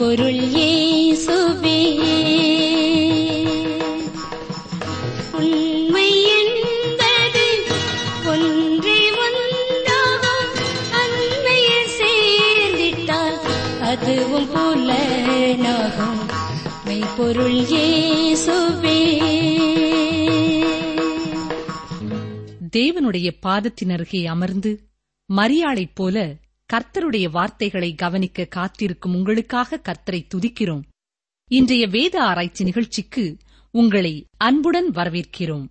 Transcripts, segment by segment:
பொருள் ஏசுபே உண்மை என்பது ஒன்றே ஒன்றாகும் அன்னையில் சேர்ந்திட்டால் அதுவும் புலனாகும். மெய்ப்பொருள் தேவனுடைய பாதத்தின் அருகே அமர்ந்து மரியாளைப் போல கர்த்தருடைய வார்த்தைகளை கவனிக்க காத்திருக்கும் உங்களுக்காக கர்த்தரை துதிக்கிறோம். இன்றைய வேத ஆராய்ச்சி நிகழ்ச்சிக்கு உங்களை அன்புடன் வரவேற்கிறோம்.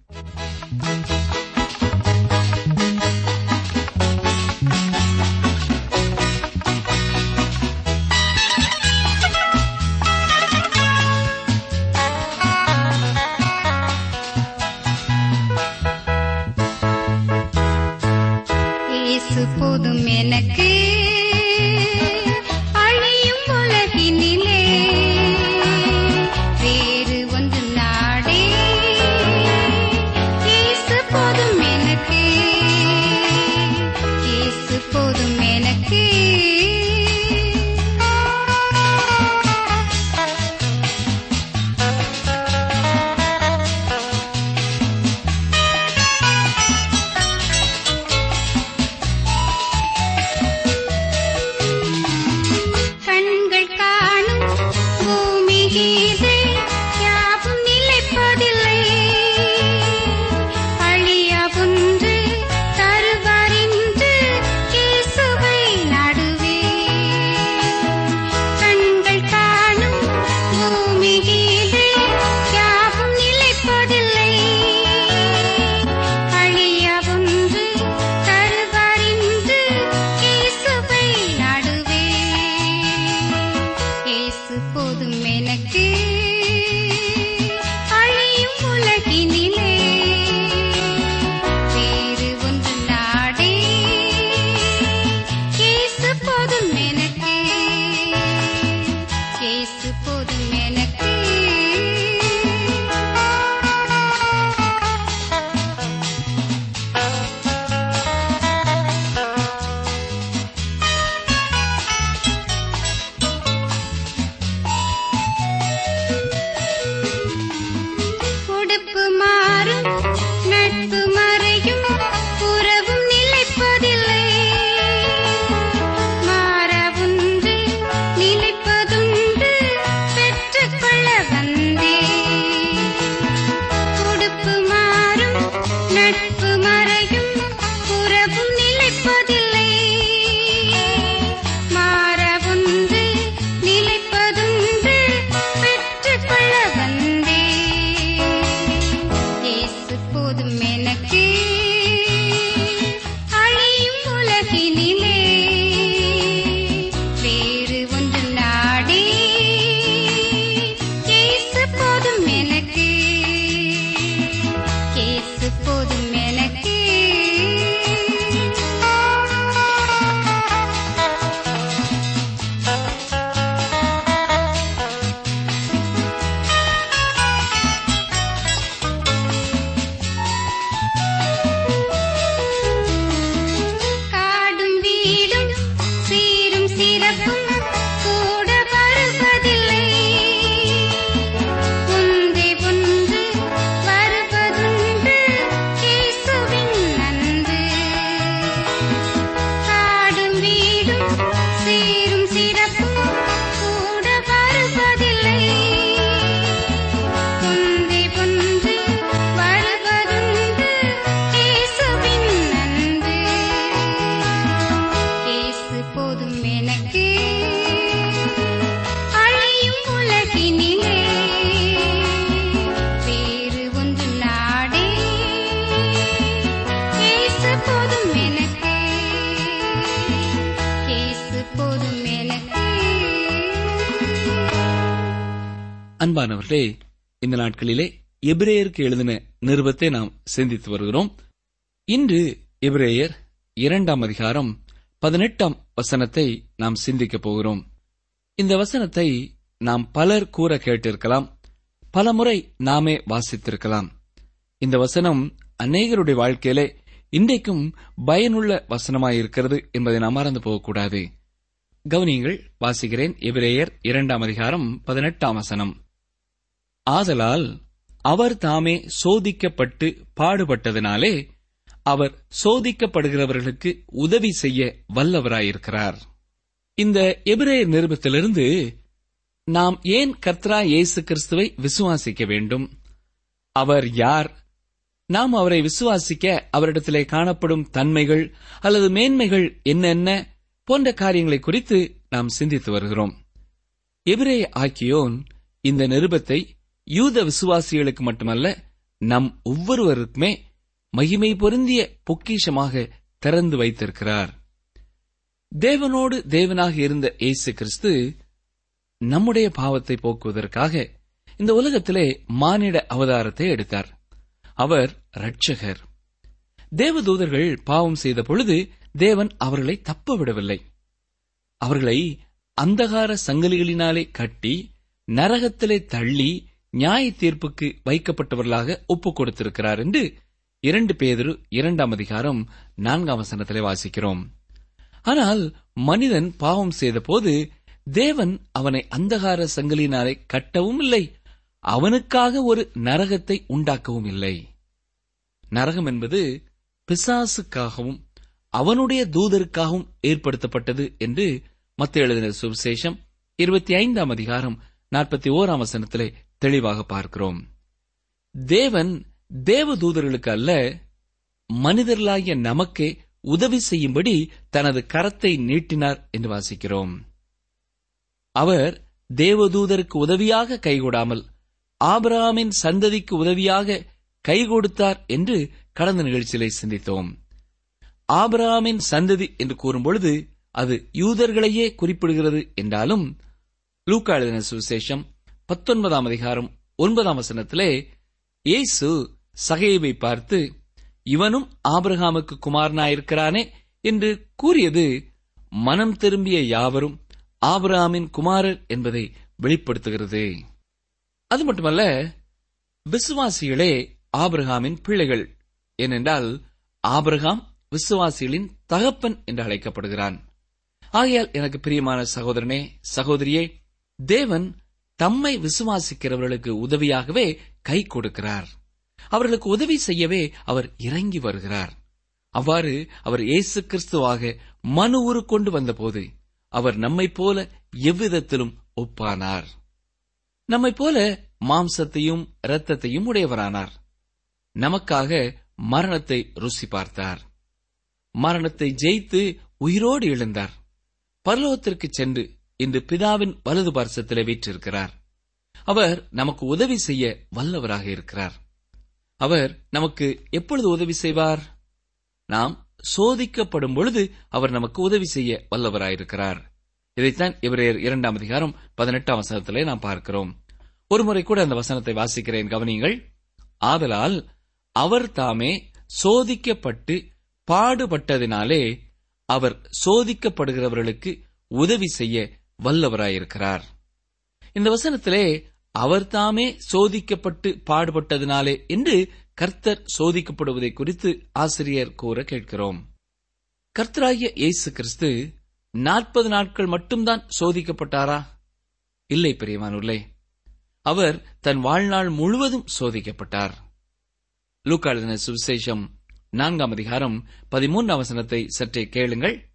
அன்பானவர்களே இந்த நாட்களிலே எபிரேயருக்கு எழுதின நிருபத்தை நாம் சிந்தித்து வருகிறோம். இன்று எபிரேயர் இரண்டாம் அதிகாரம் பதினெட்டாம் வசனத்தை நாம் சிந்திக்கப் போகிறோம். இந்த வசனத்தை நாம் பலர் கூற கேட்டிருக்கலாம் பலமுறை நாமே வாசித்திருக்கலாம். இந்த வசனம் அநேகருடைய வாழ்க்கையிலே இன்றைக்கும் பயனுள்ள வசனமாயிருக்கிறது என்பதை நாம் மறந்து போகக்கூடாது. கவனியங்கள் வாசிக்கிறேன் எபிரேயர் இரண்டாம் அதிகாரம் பதினெட்டாம் வசனம். ஆதலால் அவர் தாமே சோதிக்கப்பட்டு பாடுபட்டதினாலே அவர் சோதிக்கப்படுகிறவர்களுக்கு உதவி செய்ய வல்லவராயிருக்கிறார். இந்த எபிரேயர் நிருபத்திலிருந்து நாம் ஏன் கத்ரா இயேசு கிறிஸ்துவை விசுவாசிக்க வேண்டும்? அவர் யார்? நாம் அவரை விசுவாசிக்க அவரிடத்திலே காணப்படும் தன்மைகள் அல்லது மேன்மைகள் என்னென்ன போன்ற காரியங்களை குறித்து நாம் சிந்தித்து வருகிறோம். எபிரே ஆக்கியோன் இந்த நிருபத்தை யூத விசுவாசிகளுக்கு மட்டுமல்ல நம் ஒவ்வொருவருக்குமே மகிமை பொருந்திய பொக்கிஷமாக திறந்து வைத்திருக்கிறார். தேவனோடு தேவனாக இருந்த இயேசு கிறிஸ்து நம்முடைய பாவத்தை போக்குவதற்காக இந்த உலகத்திலே மானிட அவதாரத்தை எடுத்தார். அவர் ரட்சகர் தேவதூதர்கள் பாவம் செய்த பொழுது தேவன் அவர்களை தப்ப விடவில்லை. அவர்களை அந்தகார சங்கிலிகளினாலே கட்டி நரகத்திலே தள்ளி நியாய தீர்ப்புக்கு வைக்கப்பட்டவர்களாக ஒப்புக் கொடுத்திருக்கிறார் என்று இரண்டு பேதரு இரண்டாம் அதிகாரம் நான்காம் வசனத்திலே வாசிக்கிறோம். ஆனால் மனிதன் பாவம் செய்தபோது தேவன் அவனை அந்தகார சங்கிலினாலே கட்டவும் இல்லை அவனுக்காக ஒரு நரகத்தை உண்டாக்கவும் இல்லை. நரகம் என்பது பிசாசுக்காகவும் அவனுடைய தூதருக்காகவும் ஏற்படுத்தப்பட்டது என்று மத்த எழுதின சுவிசேஷம் இருபத்தி ஐந்தாம் அதிகாரம் நாற்பத்தி ஓராம் வசனத்திலே தெளிவாக பார்க்கிறோம். தேவன் தேவதூதர்களுக்கு அல்ல மனிதர்களாகிய நமக்கே உதவி செய்யும்படி தனது கரத்தை நீட்டினார் என்று வாசிக்கிறோம். அவர் தேவதூதருக்கு உதவியாக கைகூடாமல் ஆபராமின் சந்ததிக்கு உதவியாக கை கொடுத்தார் என்று கடந்த நிகழ்ச்சியிலே சிந்தித்தோம். ஆபராமின் சந்ததி என்று கூறும்பொழுது அது யூதர்களையே குறிப்பிடுகிறது என்றாலும் லூக்கா எழுதின சுவிசேஷம் பத்தொன்பதாம் அதிகாரம் ஒன்பதாம் வசனத்திலே இயேசு சகைவை பார்த்து இவனும் ஆபிரகாமுக்கு குமாரனாயிருக்கிறானே என்று கூறியது மனம் திரும்பிய யாவரும் ஆபிரகாமின் குமாரர் என்பதை வெளிப்படுத்துகிறது. அது மட்டுமல்ல விசுவாசிகளே ஆபிரகாமின் பிள்ளைகள். ஏனென்றால் ஆபிரகாம் விசுவாசிகளின் தகப்பன் என்று அழைக்கப்படுகிறான். ஆகையால் எனக்கு பிரியமான சகோதரனே சகோதரியே தேவன் தம்மை விசுவாசிக்கிறவர்களுக்கு உதவியாகவே கை கொடுக்கிறார். அவர்களுக்கு உதவி செய்யவே அவர் இறங்கி வருகிறார். அவ்வாறு அவர் இயேசு கிறிஸ்துவாக மனு உரு கொண்டு வந்தபோது அவர் நம்மைப் போல எவ்விதத்திலும் ஒப்பானார். நம்மை போல மாம்சத்தையும் இரத்தத்தையும் உடையவரானார். நமக்காக மரணத்தை ருசி பார்த்தார். மரணத்தை ஜெயித்து உயிரோடு எழுந்தார். பரலோகத்திற்கு சென்று இன்று பிதாவின் வலது பார்சத்திலே வீற்றிருக்கிறார். அவர் நமக்கு உதவி செய்ய வல்லவராக இருக்கிறார். அவர் நமக்கு எப்பொழுது உதவி செய்வார்? நாம் சோதிக்கப்படும் பொழுது அவர் நமக்கு உதவி செய்ய வல்லவராயிருக்கிறார். இதைத்தான் இவரையர் இரண்டாம் அதிகாரம் பதினெட்டாம் வசனத்திலே நாம் பார்க்கிறோம். ஒருமுறை கூட அந்த வசனத்தை வாசிக்கிறேன் கவனியுங்கள். ஆதலால் அவர் தாமே சோதிக்கப்பட்டு பாடுபட்டதினாலே அவர் சோதிக்கப்படுகிறவர்களுக்கு உதவி செய்ய வல்லவராயிருக்கிறார். இந்த வசனத்திலே அவர் தாமே சோதிக்கப்பட்டு பாடுபட்டதினாலே என்று கர்த்தர் சோதிக்கப்படுவதை குறித்து ஆசிரியர் கூற கேட்கிறோம். கர்த்தராகிய இயேசு கிறிஸ்து நாற்பது நாட்கள் மட்டும்தான் சோதிக்கப்பட்டாரா? இல்லை பிரியமானுள்ளே அவர் தன் வாழ்நாள் முழுவதும் சோதிக்கப்பட்டார். லூக்காளின சுவிசேஷம் நான்காம் அதிகாரம் பதிமூன்றாம் வசனத்தை சற்றே கேளுங்கள்.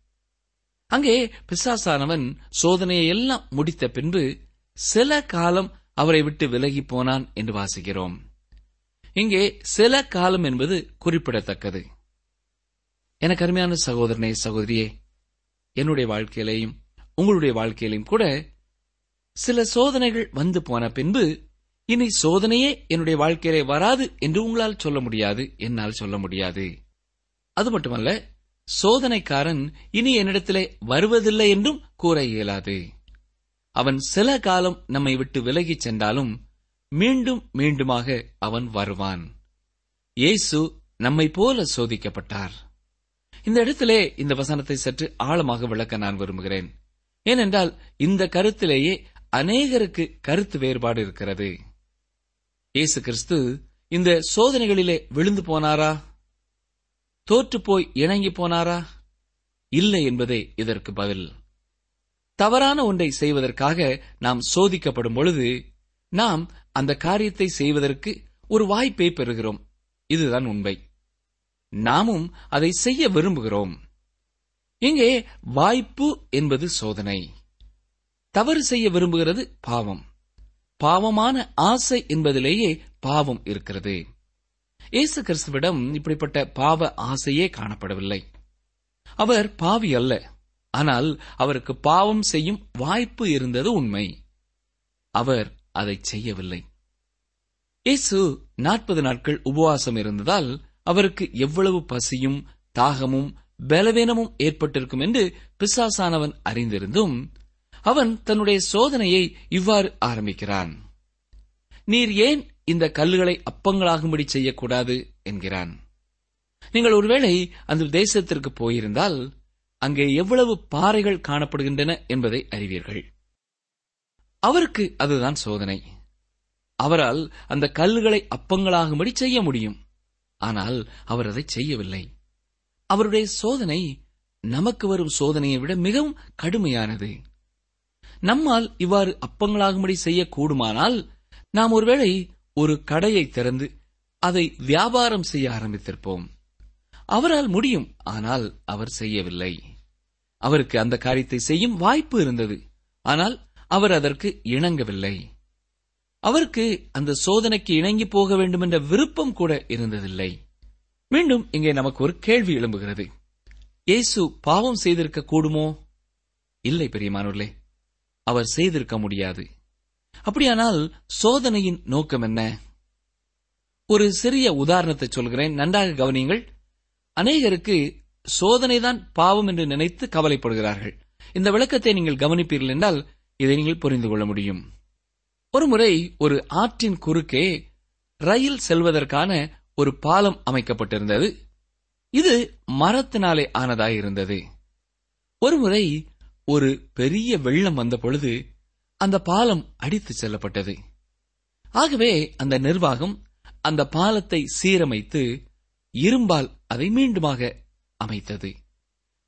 அங்கே பிசாசானவன் சோதனையை எல்லாம் முடித்த பின்பு சில காலம் அவரை விட்டு விலகி போனான் என்று வாசிக்கிறோம். இங்கே சில காலம் என்பது குறிப்பிடத்தக்கது. எனக்கு அருமையான சகோதரனே சகோதரியே என்னுடைய வாழ்க்கையிலையும் உங்களுடைய வாழ்க்கையிலையும் கூட சில சோதனைகள் வந்து போன பின்பு இனி சோதனையே என்னுடைய வாழ்க்கையிலே வராது என்று உங்களால் சொல்ல முடியாது என்னால் சொல்ல முடியாது. அது மட்டுமல்ல சோதனைக்காரன் இனி என்னிடத்திலே வருவதில்லை என்றும் கூற இயலாது. அவன் சில காலம் நம்மை விட்டு விலகிச் சென்றாலும் மீண்டும் மீண்டுமாக அவன் வருவான். இயேசு நம்மை போல சோதிக்கப்பட்டார். இந்த இடத்திலே இந்த வசனத்தை சற்று ஆழமாக விளக்க நான் விரும்புகிறேன். ஏனென்றால் இந்த கருத்திலேயே அநேகருக்கு கருத்து வேறுபாடு இருக்கிறது. இயேசு கிறிஸ்து இந்த சோதனைகளிலே விழுந்து போனாரா? தோற்றுப்போய் இணங்கி போனாரா? இல்லை என்பதே இதற்கு பதில். தவறான ஒன்றை செய்வதற்காக நாம் சோதிக்கப்படும் பொழுது நாம் அந்த காரியத்தை செய்வதற்கு ஒரு வாய்ப்பை பெறுகிறோம். இதுதான் உண்மை. நாமும் அதை செய்ய விரும்புகிறோம். இங்கே வாய்ப்பு என்பது சோதனை. தவறு செய்ய விரும்புகிறது பாவம். பாவமான ஆசை என்பதிலேயே பாவம் இருக்கிறது. இயேசு கிறிஸ்துவிடம் இப்படிப்பட்ட பாவ ஆசையே காணப்படவில்லை. அவர் பாவி அல்ல. ஆனால் அவருக்கு பாவம் செய்யும் வாய்ப்பு இருந்தது உண்மை. அவர் அதை செய்யவில்லை. இயேசு நாற்பது நாட்கள் உபவாசம் இருந்ததால் அவருக்கு எவ்வளவு பசியும் தாகமும் பலவீனமும் ஏற்பட்டிருக்கும் என்று பிசாசானவன் அறிந்திருந்தும் அவன் தன்னுடைய சோதனையை இவ்வாறு ஆரம்பிக்கிறான். நீர் ஏன் இந்த கல்லுகளை அப்பங்களாகும்படி செய்யக்கூடாது என்கிறான். நீங்கள் ஒருவேளை அந்த தேசத்திற்கு போயிருந்தால் அங்கே எவ்வளவு பாறைகள் காணப்படுகின்றன என்பதை அறிவீர்கள். அவருக்கு அதுதான் சோதனை. அவரால் அந்த கல்லுகளை அப்பங்களாகும்படி செய்ய முடியும். ஆனால் அவர் அதை செய்யவில்லை. அவருடைய சோதனை நமக்கு வரும் சோதனையை விட மிகவும் கடுமையானது. நம்மால் இவ்வாறு அப்பங்களாகும்படி செய்யக்கூடுமானால் நாம் ஒருவேளை ஒரு கடையை திறந்து அதை வியாபாரம் செய்ய ஆரம்பித்திருப்போம். அவரால் முடியும் ஆனால் அவர் செய்யவில்லை. அவருக்கு அந்த காரியத்தை செய்யும் வாய்ப்பு இருந்தது ஆனால் அவர் அதற்கு இணங்கவில்லை. அவருக்கு அந்த சோதனைக்கு இணங்கி போக வேண்டும் என்ற விருப்பம் கூட இருந்ததில்லை. மீண்டும் இங்கே நமக்கு ஒரு கேள்வி எழும்புகிறது. இயேசு பாவம் செய்திருக்க கூடுமோ? இல்லை பெரியமானோர்லே அவர் செய்திருக்க முடியாது. அப்படியானால் சோதனையின் நோக்கம் என்ன? ஒரு சிறிய உதாரணத்தை சொல்கிறேன். நன்றாக கவனியுங்கள். அநேகருக்கு சோதனைதான் பாவம் என்று நினைத்து கவலைப்படுகிறார்கள். இந்த விளக்கத்தை நீங்கள் கவனிப்பீர்கள் என்றால் இதை நீங்கள் புரிந்து கொள்ள முடியும். ஒருமுறை ஒரு ஆற்றின் குறுக்கே ரயில் செல்வதற்கான ஒரு பாலம் அமைக்கப்பட்டிருந்தது. இது மரத்தினாலே ஆனதாயிருந்தது. ஒருமுறை ஒரு பெரிய வெள்ளம் வந்த பொழுது அந்த பாலம் அடித்து செல்லப்பட்டது. ஆகவே அந்த நிர்வாகம் அந்த பாலத்தை சீரமைத்து இரும்பால் அதை மீண்டுமாக அமைத்தது.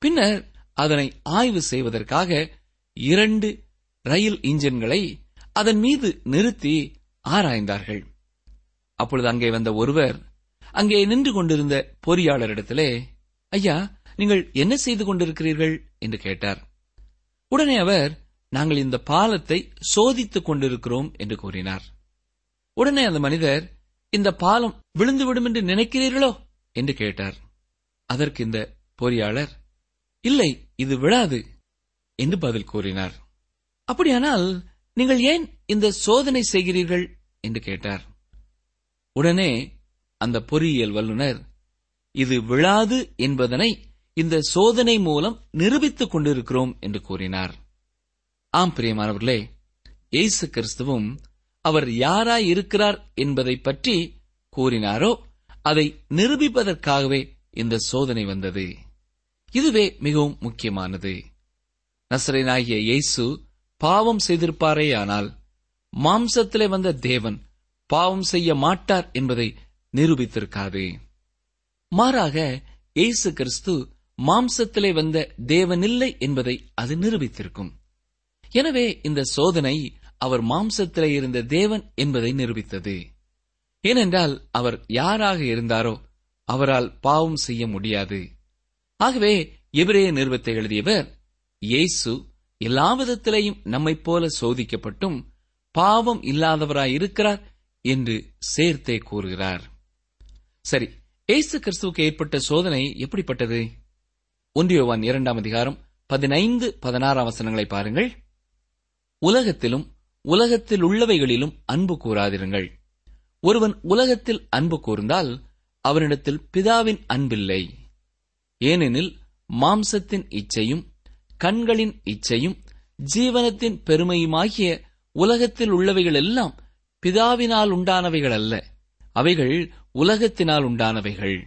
பின்னர் அதனை ஆய்வு செய்வதற்காக இரண்டு ரயில் இன்ஜின்களை அதன் மீது நிறுத்தி ஆராய்ந்தார்கள். அப்பொழுது அங்கே வந்த ஒருவர் அங்கே நின்று கொண்டிருந்த பொறியாளரிடத்திலே ஐயா நீங்கள் என்ன செய்து கொண்டிருக்கிறீர்கள்? என்று கேட்டார். உடனே அவர் நாங்கள் இந்த பாலத்தை சோதித்துக் கொண்டிருக்கிறோம் என்று கூறினார். உடனே அந்த மனிதர் இந்த பாலம் விழுந்துவிடும் என்று நினைக்கிறீர்களோ? என்று கேட்டார். அதற்கு இந்த பொறியாளர் இல்லை இது விழாது என்று பதில் கூறினார். அப்படியானால் நீங்கள் ஏன் இந்த சோதனை செய்கிறீர்கள்? என்று கேட்டார். உடனே அந்த பொறியியல் வல்லுநர் இது விழாது என்பதனை இந்த சோதனை மூலம் நிரூபித்துக் கொண்டிருக்கிறோம் என்று கூறினார். ஆம் பிரியமானவர்களே இயேசு கிறிஸ்துவும் அவர் யாராய் இருக்கிறார் என்பதை பற்றி கூறினாரோ அதை நிரூபிப்பதற்காகவே இந்த சோதனை வந்தது. இதுவே மிகவும் முக்கியமானது. நசரனாகிய இயேசு பாவம் செய்திருப்பாரேயானால் மாம்சத்திலே வந்த தேவன் பாவம் செய்ய மாட்டார் என்பதை நிரூபித்திருக்காது மாறாக இயேசு கிறிஸ்து மாம்சத்திலே வந்த தேவனில்லை என்பதை அது நிரூபித்திருக்கும். எனவே இந்த சோதனை அவர் மாம்சத்திலே இருந்த தேவன் என்பதை நிரூபித்தது. ஏனென்றால் அவர் யாராக இருந்தாரோ அவரால் பாவம் செய்ய முடியாது. ஆகவே எபிரேய நிறுவத்தை எழுதியவர் இயேசு எல்லா விதத்திலேயும் நம்மைப் போல சோதிக்கப்பட்டும் பாவம் இல்லாதவராயிருக்கிறார் என்று சேர்த்தே கூறுகிறார். சரி இயேசு கிறிஸ்துவுக்கு ஏற்பட்ட சோதனை எப்படிப்பட்டது? ஒன்றியவான் இரண்டாம் அதிகாரம் பதினைந்து பதினாறாம் வசனங்களை பாருங்கள். உலகத்திலும் உலகத்தில் உள்ளவைகளிலும் அன்பு கூறாதிருங்கள். ஒருவன் உலகத்தில் அன்பு கூர்ந்தால் அவனிடத்தில் பிதாவின் அன்பில்லை. ஏனெனில் மாம்சத்தின் இச்சையும் கண்களின் இச்சையும் ஜீவனத்தின் பெருமையுமாகிய உலகத்தில் உள்ளவைகள் எல்லாம் பிதாவினால் உண்டானவைகள் அல்ல அவைகள் உலகத்தினால் உண்டானவைகள்.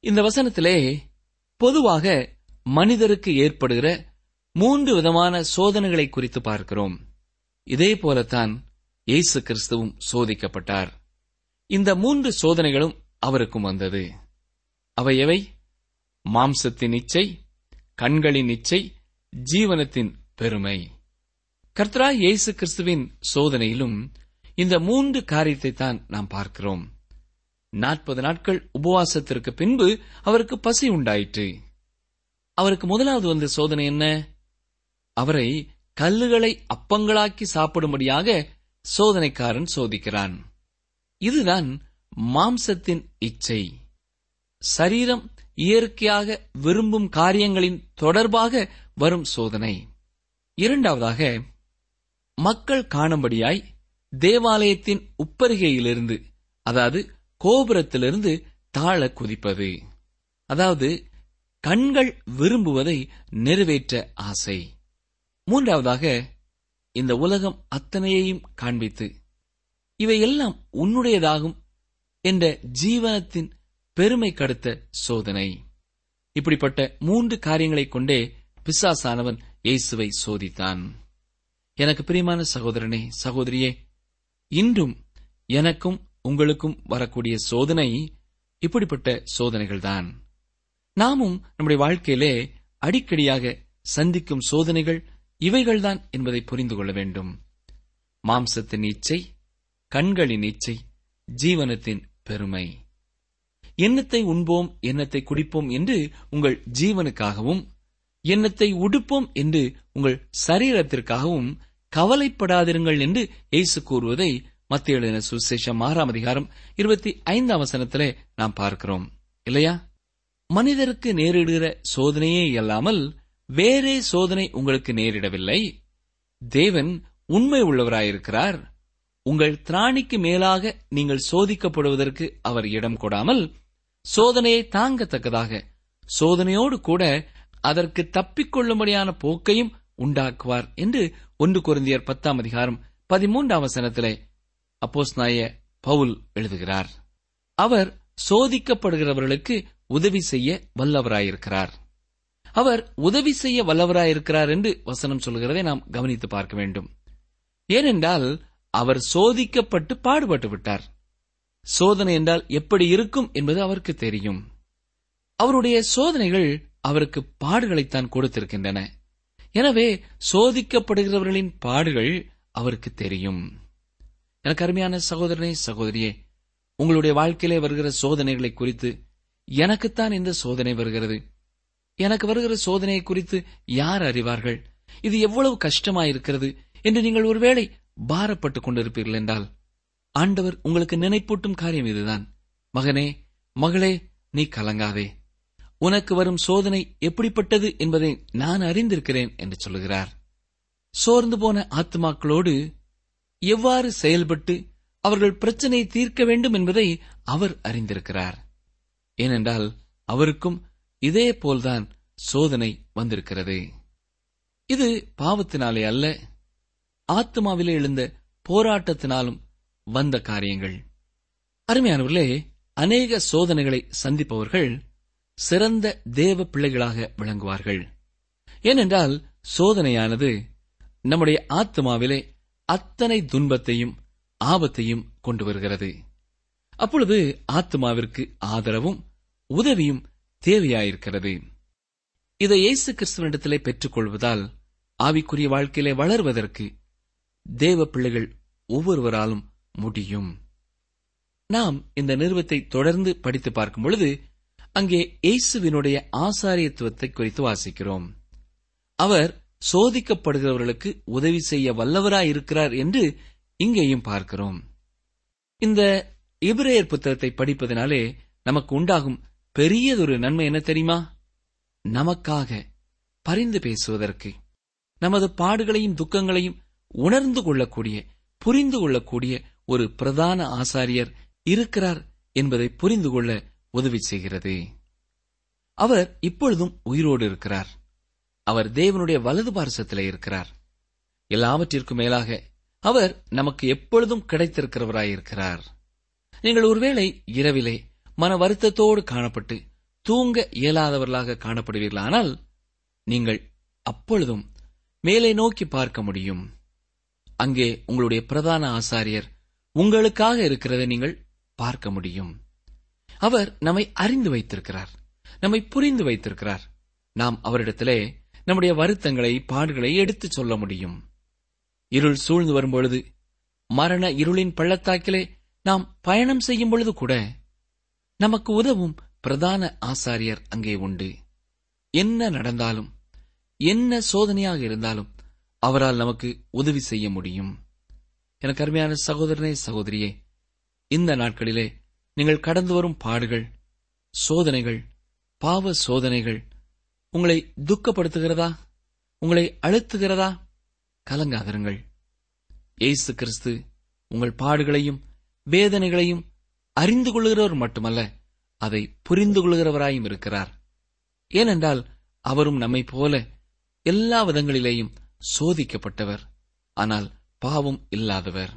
இந்த வசனத்திலே பொதுவாக மனிதருக்கு ஏற்படுகிற மூன்று விதமான சோதனைகளை குறித்து பார்க்கிறோம். இதே போலத்தான் இயேசு கிறிஸ்துவும் சோதிக்கப்பட்டார். இந்த மூன்று சோதனைகளும் அவருக்கும் வந்தது. அவை எவை? மாம்சத்தின் இச்சை கண்களின் இச்சை ஜீவனத்தின் பெருமை. கர்த்தரா இயேசு கிறிஸ்துவின் சோதனையிலும் இந்த மூன்று காரியத்தை தான் நாம் பார்க்கிறோம். நாற்பது நாட்கள் உபவாசத்திற்கு பின்பு அவருக்கு பசி உண்டாயிற்று. அவருக்கு முதலாவது வந்த சோதனை என்ன? அவரை கல்லுகளை அப்பங்களாக்கி சாப்பிடும்படியாக சோதனைக்காரன் சோதிக்கிறான். இதுதான் மாம்சத்தின் இச்சை. சரீரம் இயற்கையாக விரும்பும் காரியங்களின் தொடர்பாக வரும் சோதனை. இரண்டாவதாக மக்கள் காணும்படியாய் தேவாலயத்தின் உப்பருகையிலிருந்து அதாவது கோபுரத்திலிருந்து தாழ குதிப்பது. அதாவது கண்கள் விரும்புவதை நிறைவேற்ற ஆசை. மூன்றாவதாக இந்த உலகம் அத்தனையையும் காண்பித்து இவையெல்லாம் உன்னுடையதாகும் என்ற ஜீவனத்தின் பெருமை கடுத்த சோதனை. இப்படிப்பட்ட மூன்று காரியங்களைக் கொண்டே பிசாசானவன் இயேசுவை சோதித்தான். எனக்கு பிரியமான சகோதரனே சகோதரியே இன்றும் எனக்கும் உங்களுக்கும் வரக்கூடிய சோதனை இப்படிப்பட்ட சோதனைகள்தான். நாமும் நம்முடைய வாழ்க்கையிலே அடிக்கடியாக சந்திக்கும் சோதனைகள் இவைகள்தான் என்பதை புரிந்து கொள்ள வேண்டும். மாம்சத்தின் இச்சை கண்களின் இச்சை ஜீவனத்தின் பெருமை. எண்ணத்தை உண்போம் எண்ணத்தை குடிப்போம் என்று உங்கள் ஜீவனுக்காகவும் எண்ணத்தை உடுப்போம் என்று உங்கள் சரீரத்திற்காகவும் கவலைப்படாதிருங்கள் என்று இயேசு கூறுவதை மத்திய எழுதின சுசேஷம் ஆறாம் அதிகாரம் இருபத்தி ஐந்தாம் வசனத்திலே நாம் பார்க்கிறோம். இல்லையா? மனிதருக்கு நேரிடுகிற சோதனையே இல்லாமல் வேறே சோதனை உங்களுக்கு நேரிடவில்லை. தேவன் உண்மை உள்ளவராயிருக்கிறார். உங்கள் திராணிக்கு மேலாக நீங்கள் சோதிக்கப்படுவதற்கு அவர் இடம் கொடாமல் சோதனையை தாங்கத்தக்கதாக சோதனையோடு கூட அதற்கு தப்பிக்கொள்ளும்படியான போக்கையும் உண்டாக்குவார் என்று ஒன்று குருந்தியர் பத்தாம் அதிகாரம் பதிமூன்றாம் வசனத்திலே அப்போஸ் நாய பவுல் எழுதுகிறார். அவர் சோதிக்கப்படுகிறவர்களுக்கு உதவி செய்ய வல்லவராயிருக்கிறார். அவர் உதவி செய்ய வல்லவராயிருக்கிறார் என்று வசனம் சொல்கிறதை நாம் கவனித்து பார்க்க வேண்டும். ஏனென்றால் அவர் சோதிக்கப்பட்டு பாடுபட்டு விட்டார். சோதனை என்றால் எப்படி இருக்கும் என்பது அவருக்கு தெரியும். அவருடைய சோதனைகள் அவருக்கு பாடுகளைத்தான் கொடுத்திருக்கின்றன. எனவே சோதிக்கப்படுகிறவர்களின் பாடுகள் அவருக்கு தெரியும். எனக்கு அருமையான சகோதரனே சகோதரியே உங்களுடைய வாழ்க்கையிலே வருகிற சோதனைகளை குறித்து எனக்குத்தான் இந்த சோதனை வருகிறது. எனக்கு வருகிற சோதனையை குறித்து யார் அறிவார்கள்? இது எவ்வளவு கஷ்டமாயிருக்கிறது என்று நீங்கள் ஒருவேளை பாரப்பட்டுக் கொண்டிருப்பீர்கள் என்றால் ஆண்டவர் உங்களுக்கு நினைப்பூட்டும் காரியம் இதுதான். மகனே மகளே நீ கலங்காதே. உனக்கு வரும் சோதனை எப்படிப்பட்டது என்பதை நான் அறிந்திருக்கிறேன் என்று சொல்லுகிறார். சோர்ந்து போன ஆத்மாக்களோடு எவ்வாறு செயல்பட்டு அவர்கள் பிரச்சனையை தீர்க்க வேண்டும் என்பதை அவர் அறிந்திருக்கிறார். ஏனென்றால் அவருக்கும் இதே போல்தான் சோதனை வந்திருக்கிறது. இது பாவத்தினாலே அல்ல ஆத்மாவிலே எழுந்த போராட்டத்தினாலும் வந்த காரியங்கள். அருமையானவர்களே அநேக சோதனைகளை சந்திப்பவர்கள் சிறந்த தேவ பிள்ளைகளாக விளங்குவார்கள். ஏனென்றால் சோதனையானது நம்முடைய ஆத்மாவிலே அத்தனை துன்பத்தையும் ஆபத்தையும் கொண்டு வருகிறது. அப்பொழுது ஆத்மாவிற்கு ஆதரவும் உதவியும் தேவையாயிருக்கிறது. இதை இயேசு கிறிஸ்துவனிடத்திலே பெற்றுக் கொள்வதால் ஆவிக்குரிய வாழ்க்கையிலே வளர்வதற்கு தேவ பிள்ளைகள் ஒவ்வொருவராலும் முடியும். நாம் இந்த நிறுவத்தை தொடர்ந்து படித்து பார்க்கும் பொழுது அங்கே இயேசுவினுடைய ஆசாரியத்துவத்தை குறித்து வாசிக்கிறோம். அவர் சோதிக்கப்படுகிறவர்களுக்கு உதவி செய்ய வல்லவராயிருக்கிறார் என்று இங்கேயும் பார்க்கிறோம். இந்த இபிரேயர் புத்தகத்தை படிப்பதனாலே நமக்கு உண்டாகும் பெரியதொரு நன்மை என்ன தெரியுமா? நமக்காக பரிந்து பேசுவதற்கு. நமது பாடுகளையும் துக்கங்களையும் உணர்ந்து கொள்ளக்கூடிய புரிந்து கொள்ளக்கூடிய ஒரு பிரதான ஆசாரியர் இருக்கிறார் என்பதை புரிந்து கொள்ள உதவி செய்கிறது. அவர் இப்பொழுதும் உயிரோடு இருக்கிறார். அவர் தேவனுடைய வலது பார்சத்திலே இருக்கிறார். எல்லாவற்றிற்கும் மேலாக அவர் நமக்கு எப்பொழுதும் கிடைத்திருக்கிறவராயிருக்கிறார். நீங்கள் ஒருவேளை இரவிலே மன வருத்தத்தோடு காணப்பட்டு தூங்க இயலாதவர்களாக காணப்படுவீர்களானால் நீங்கள் அப்பொழுதும் மேலே நோக்கி பார்க்க முடியும். அங்கே உங்களுடைய பிரதான ஆசாரியர் உங்களுக்காக இருக்கிறதை நீங்கள் பார்க்க முடியும். அவர் நம்மை அறிந்து வைத்திருக்கிறார் நம்மை புரிந்து வைத்திருக்கிறார். நாம் அவரிடத்திலே நம்முடைய வருத்தங்களை பாடுகளை எடுத்துச் சொல்ல முடியும். இருள் சூழ்ந்து வரும்பொழுது மரண இருளின் பள்ளத்தாக்கிலே நாம் பயணம் செய்யும் பொழுது கூட நமக்கு உதவும் பிரதான ஆசாரியர் அங்கே உண்டு. என்ன நடந்தாலும் என்ன சோதனையாக இருந்தாலும் அவரால் நமக்கு உதவி செய்ய முடியும். எனக்கு அருமையான சகோதரனே சகோதரியே இந்த நாட்களிலே நீங்கள் கடந்து வரும் பாடுகள் சோதனைகள் பாவ சோதனைகள் உங்களை துக்கப்படுத்துகிறதா? உங்களை அழுத்துகிறதா? கலங்காதிருங்கள். ஏசு கிறிஸ்து உங்கள் பாடுகளையும் வேதனைகளையும் அறிந்து கொள்கிறவர் மட்டுமல்ல அதை புரிந்து கொள்கிறவராயும் இருக்கிறார். ஏனென்றால் அவரும் நம்மைப் போல எல்லா விதங்களிலேயும் சோதிக்கப்பட்டவர் ஆனால் பாவம் இல்லாதவர்.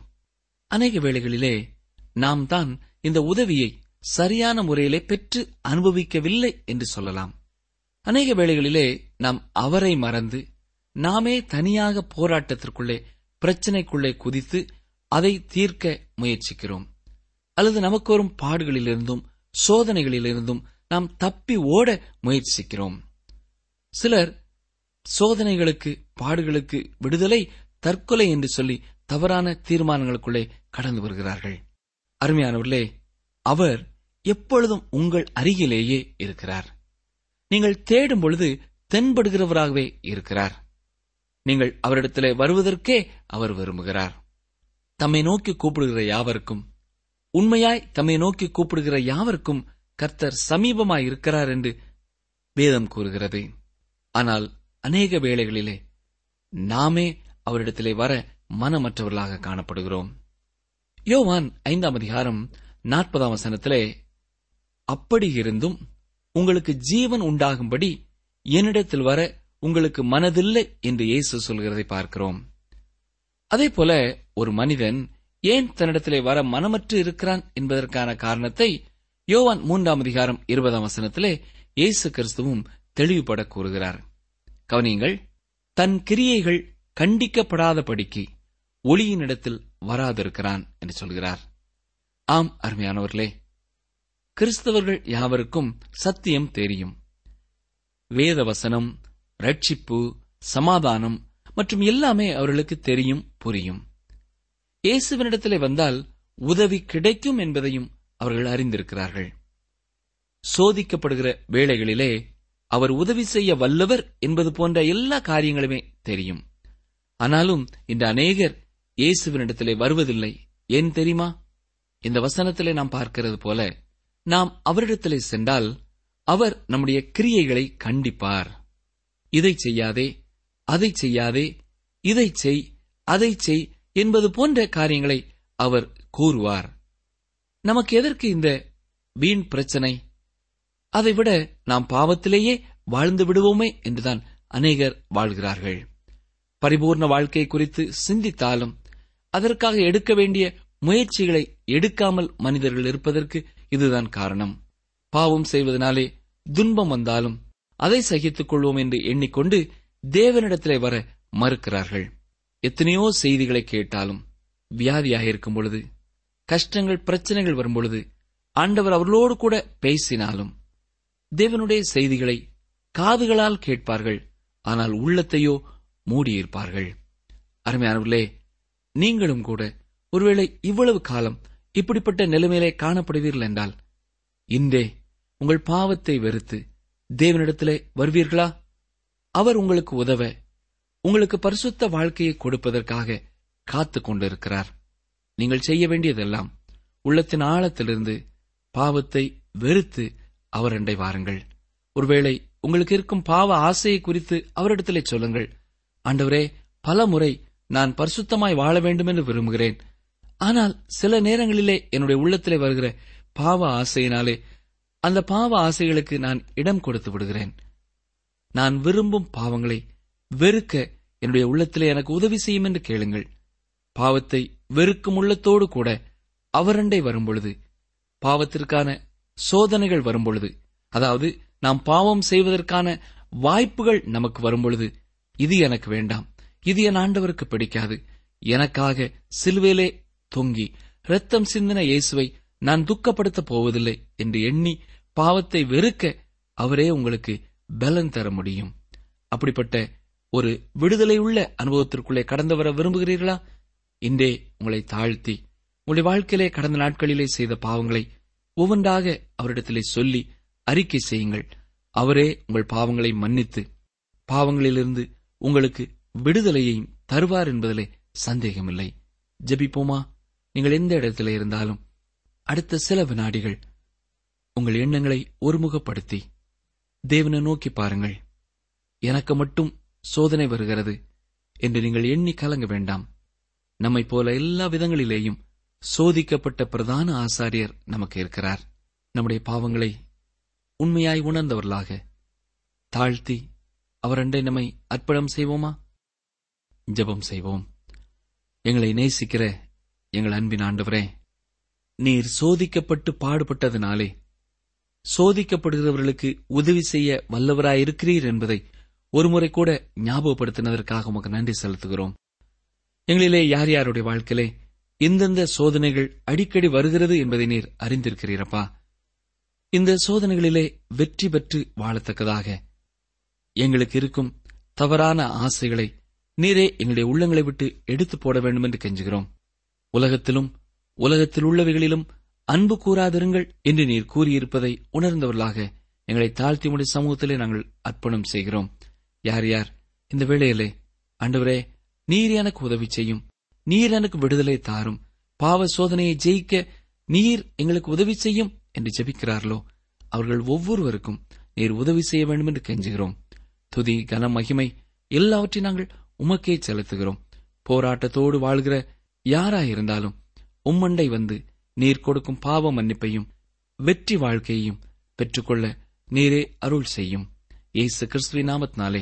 அநேக வேளைகளிலே நாம் தான் இந்த உதவியை சரியான முறையிலே பெற்று அனுபவிக்கவில்லை என்று சொல்லலாம். அநேக வேளைகளிலே நாம் அவரை மறந்து நாமே தனியாக போராட்டத்திற்குள்ளே பிரச்சனைக்குள்ளே குதித்து அதை தீர்க்க முயற்சிக்கிறோம். அல்லது நமக்கு வரும் பாடுகளிலிருந்தும் சோதனைகளிலிருந்தும் நாம் தப்பி ஓட முயற்சிக்கிறோம். சிலர் சோதனைகளுக்கு பாடுகளுக்கு விடுதலை தற்கொலை என்று சொல்லி தவறான தீர்மானங்களுக்குள்ளே கடந்து வருகிறார்கள். அருமையானவர்களே அவர் எப்பொழுதும் உங்கள் அருகிலேயே இருக்கிறார். நீங்கள் தேடும் பொழுது தென்படுகிறவராகவே இருக்கிறார். நீங்கள் அவரிடத்திலே வருவதற்கே அவர் விரும்புகிறார். தம்மை நோக்கி கூப்பிடுகிற யாவருக்கும் உண்மையாய் தம்மை நோக்கி கூப்பிடுகிற யாவருக்கும் கர்த்தர் சமீபமாய் இருக்கிறார் என்று வேதம் கூறுகிறது. ஆனால் அநேக வேளைகளிலே நாமே அவரிடத்திலே வர மனமற்றவர்களாக காணப்படுகிறோம். யோவான் ஐந்தாம் அதிகாரம் நாற்பதாம் வசனத்திலே அப்படி இருந்தும் உங்களுக்கு ஜீவன் உண்டாகும்படி என்னிடத்தில் வர உங்களுக்கு மனதில்லை என்று இயேசு சொல்கிறதை பார்க்கிறோம். அதே போல ஒரு மனிதன் ஏன் தன்னிடத்திலே வர மனமற்று இருக்கிறான் என்பதற்கான காரணத்தை யோவான் மூன்றாம் அதிகாரம் இருபதாம் வசனத்திலே இயேசு கிறிஸ்துவும் தெளிவுபட கூறுகிறார். கவனியங்கள் தன் கிரியைகள் கண்டிக்கப்படாதபடிக்கு ஒளியினிடத்தில் வராதிருக்கிறான் என்று சொல்கிறார். ஆம் அருமையானவர்களே கிறிஸ்தவர்கள் யாவருக்கும் சத்தியம் தெரியும். வேதவசனம் ரட்சிப்பு சமாதானம் மற்றும் எல்லாமே அவர்களுக்கு தெரியும் புரியும். இயேசுவினிடத்திலே வந்தால் உதவி கிடைக்கும் என்பதையும் அவர்கள் அறிந்திருக்கிறார்கள். சோதிக்கப்படுகிற வேளைகளிலே அவர் உதவி செய்ய வல்லவர் என்பது போன்ற எல்லா காரியங்களுமே தெரியும். ஆனாலும் இந்த அநேகர் இயேசுவினிடத்திலே வருவதில்லை. ஏன் தெரியுமா? இந்த வசனத்திலே நாம் பார்க்கிறது போல நாம் அவரிடத்திலே சென்றால் அவர் நம்முடைய கிரியைகளை கண்டிப்பார். இதை செய்யாதே அதை செய்யாதே இதை செய் அதை செய் என்பது போன்ற காரியங்களை அவர் கூறுவார். நமக்கு எதற்கு இந்த வீண் பிரச்சனை? அதைவிட நாம் பாவத்திலேயே வாழ்ந்து விடுவோமே என்றுதான் அநேகர் வாழ்கிறார்கள். பரிபூர்ண வாழ்க்கை குறித்து சிந்தித்தாலும் அதற்காக எடுக்க வேண்டிய முயற்சிகளை எடுக்காமல் மனிதர்கள் இருப்பதற்கு இதுதான் காரணம். பாவம் செய்வதனாலே துன்பம் வந்தாலும் அதை சகித்துக் கொள்வோம் என்று எண்ணிக்கொண்டு தேவனிடத்திலே வர மறுக்கிறார்கள். எத்தனையோ செய்திகளை கேட்டாலும் வியாதியாக இருக்கும் பொழுது கஷ்டங்கள் பிரச்சனைகள் வரும் பொழுது ஆண்டவர் அவர்களோடு கூட பேசினாலும் தேவனுடைய செய்திகளை காதுகளால் கேட்பார்கள் ஆனால் உள்ளத்தையோ மூடியிருப்பார்கள். அருமையானவர்களே நீங்களும் கூட ஒருவேளை இவ்வளவு காலம் இப்படிப்பட்ட நிலைமையிலே காணப்படுவீர்கள் என்றால் இன்றே உங்கள் பாவத்தை வெறுத்து தேவனிடத்திலே வருவீர்களா? அவர் உங்களுக்கு உதவ உங்களுக்கு பரிசுத்த வாழ்க்கையை கொடுப்பதற்காக காத்துக் கொண்டிருக்கிறார். நீங்கள் செய்ய வேண்டியதெல்லாம் உள்ளத்தின் ஆழத்திலிருந்து பாவத்தை வெறுத்து அவரண்டை வாருங்கள். ஒருவேளை உங்களுக்கு இருக்கும் பாவ ஆசையை குறித்து அவரிடத்திலே சொல்லுங்கள். ஆண்டவரே பல முறை நான் பரிசுத்தமாய் வாழ வேண்டும் என்று விரும்புகிறேன். ஆனால் சில நேரங்களிலே என்னுடைய உள்ளத்திலே வருகிற பாவ ஆசையினாலே அந்த பாவ ஆசைகளுக்கு நான் இடம் கொடுத்து விடுகிறேன். நான் விரும்பும் பாவங்களை வெறுக்க என்னுடைய உள்ளத்திலே எனக்கு உதவி செய்யும் என்று கேளுங்கள். பாவத்தை வெறுக்கும் உள்ளத்தோடு கூட அவரண்டை வரும்பொழுது பாவத்திற்கான சோதனைகள் வரும்பொழுது அதாவது நாம் பாவம் செய்வதற்கான வாய்ப்புகள் நமக்கு வரும்பொழுது இது எனக்கு வேண்டாம் இது என் ஆண்டவருக்கு பிடிக்காது எனக்காக சிலுவையிலே தொங்கி ரத்தம் சிந்தின இயேசுவை நான் துக்கப்படுத்தப் போவதில்லை என்று எண்ணி பாவத்தை வெறுக்க அவரே உங்களுக்கு பலன் தர முடியும். அப்படிப்பட்ட ஒரு விடுதலையுள்ள அனுபவத்திற்குள்ளே கடந்து வர விரும்புகிறீர்களா? இன்றே உங்களை தாழ்த்தி உங்களுடைய வாழ்க்கையிலே கடந்த நாட்களிலே செய்த பாவங்களை ஒவ்வொன்றாக அவரிடத்திலே சொல்லி அறிக்கை செய்யுங்கள். அவரே உங்கள் பாவங்களை மன்னித்து பாவங்களிலிருந்து உங்களுக்கு விடுதலையையும் தருவார் என்பதிலே சந்தேகமில்லை. ஜபிப்போமா? நீங்கள் எந்த இடத்திலே இருந்தாலும் அடுத்த சில வினாடிகள் உங்கள் எண்ணங்களை ஒருமுகப்படுத்தி தேவனை நோக்கி பாருங்கள். எனக்கு மட்டும் சோதனை வருகிறது என்று நீங்கள் எண்ணி கலங்க வேண்டாம். நம்மைப் போல எல்லா விதங்களிலேயும் சோதிக்கப்பட்ட பிரதான ஆசாரியர் நமக்கு இருக்கிறார். நம்முடைய பாவங்களை உண்மையாய் உணர்ந்தவர்களாக தாழ்த்தி அவரண்டை நம்மை அர்ப்பணம் செய்வோமா? ஜெபம் செய்வோம். எங்களை நேசிக்கிற எங்கள் அன்பின் ஆண்டவரே நீர் சோதிக்கப்பட்டு பாடுபட்டதினாலே சோதிக்கப்படுகிறவர்களுக்கு உதவி செய்ய வல்லவராயிருக்கிறீர் என்பதை ஒருமுறை கூட ஞாபகப்படுத்தினதற்காக உமக்கு நன்றி செலுத்துகிறோம். எங்களிலே யார் யாருடைய வாழ்க்கையிலே எந்தெந்த சோதனைகள் அடிக்கடி வருகிறது என்பதை நீர் அறிந்திருக்கிறீரப்பா. இந்த சோதனைகளிலே வெற்றி பெற்று வாழத்தக்கதாக எங்களுக்கு இருக்கும் தவறான ஆசைகளை நீரே எங்களுடைய உள்ளங்களை விட்டு எடுத்து போட வேண்டும் என்று கெஞ்சுகிறோம். உலகத்திலும் உலகத்தில் உள்ளவைகளிலும் அன்பு கூறாதிருங்கள் என்று நீர் கூறியிருப்பதை உணர்ந்தவர்களாக எங்களை தாழ்த்தி முடி சமூகத்திலே நாங்கள் அர்ப்பணம் செய்கிறோம். யார் யார்? இந்த வேளையிலே ஆண்டவரே நீர் எனக்கு உதவி செய்யும். நீர் எனக்கு விடுதலை தாரும். பாவ சோதனையை ஜெயிக்க நீர் எங்களுக்கு உதவி செய்யும் என்று ஜெபிக்கிறார்களோ? அவர்கள் ஒவ்வொருவருக்கும் நீர் உதவி செய்ய வேண்டும் என்று கெஞ்சுகிறோம். துதி கன மகிமை எல்லாவற்றையும் நாங்கள் உமக்கே செலுத்துகிறோம். போராட்டத்தோடு வாழ்கிற யாராயிருந்தாலும் உம்மண்டை வந்து நீர் கொடுக்கும் பாவ மன்னிப்பையும் வெற்றி வாழ்க்கையையும் பெற்றுக்கொள்ள நீரே அருள் செய்யும். இயேசு கிறிஸ்துவின் நாமத்தினாலே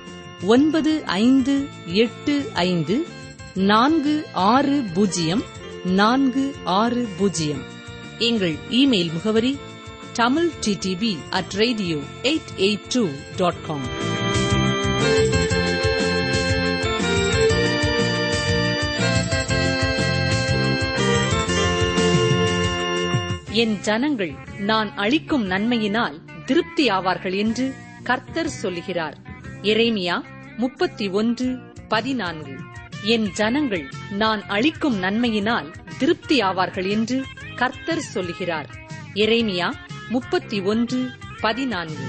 ஒன்பது ஐந்து எட்டு ஐந்து நான்கு ஆறு பூஜ்ஜியம் நான்கு ஆறு பூஜ்ஜியம். எங்கள் இமெயில் முகவரி Tamil DTP at radio eight eight two dot com. என் ஜனங்கள் நான் அளிக்கும் நன்மையினால் திருப்தி ஆவார்கள் என்று கர்த்தர் சொல்லுகிறார். எரேமியா முப்பத்தி ஒன்று பதினான்கு. என் ஜனங்கள் நான் அளிக்கும் நன்மையினால் திருப்தி ஆவார்கள் என்று கர்த்தர் சொல்லுகிறார். எரேமியா முப்பத்தி ஒன்று பதினான்கு.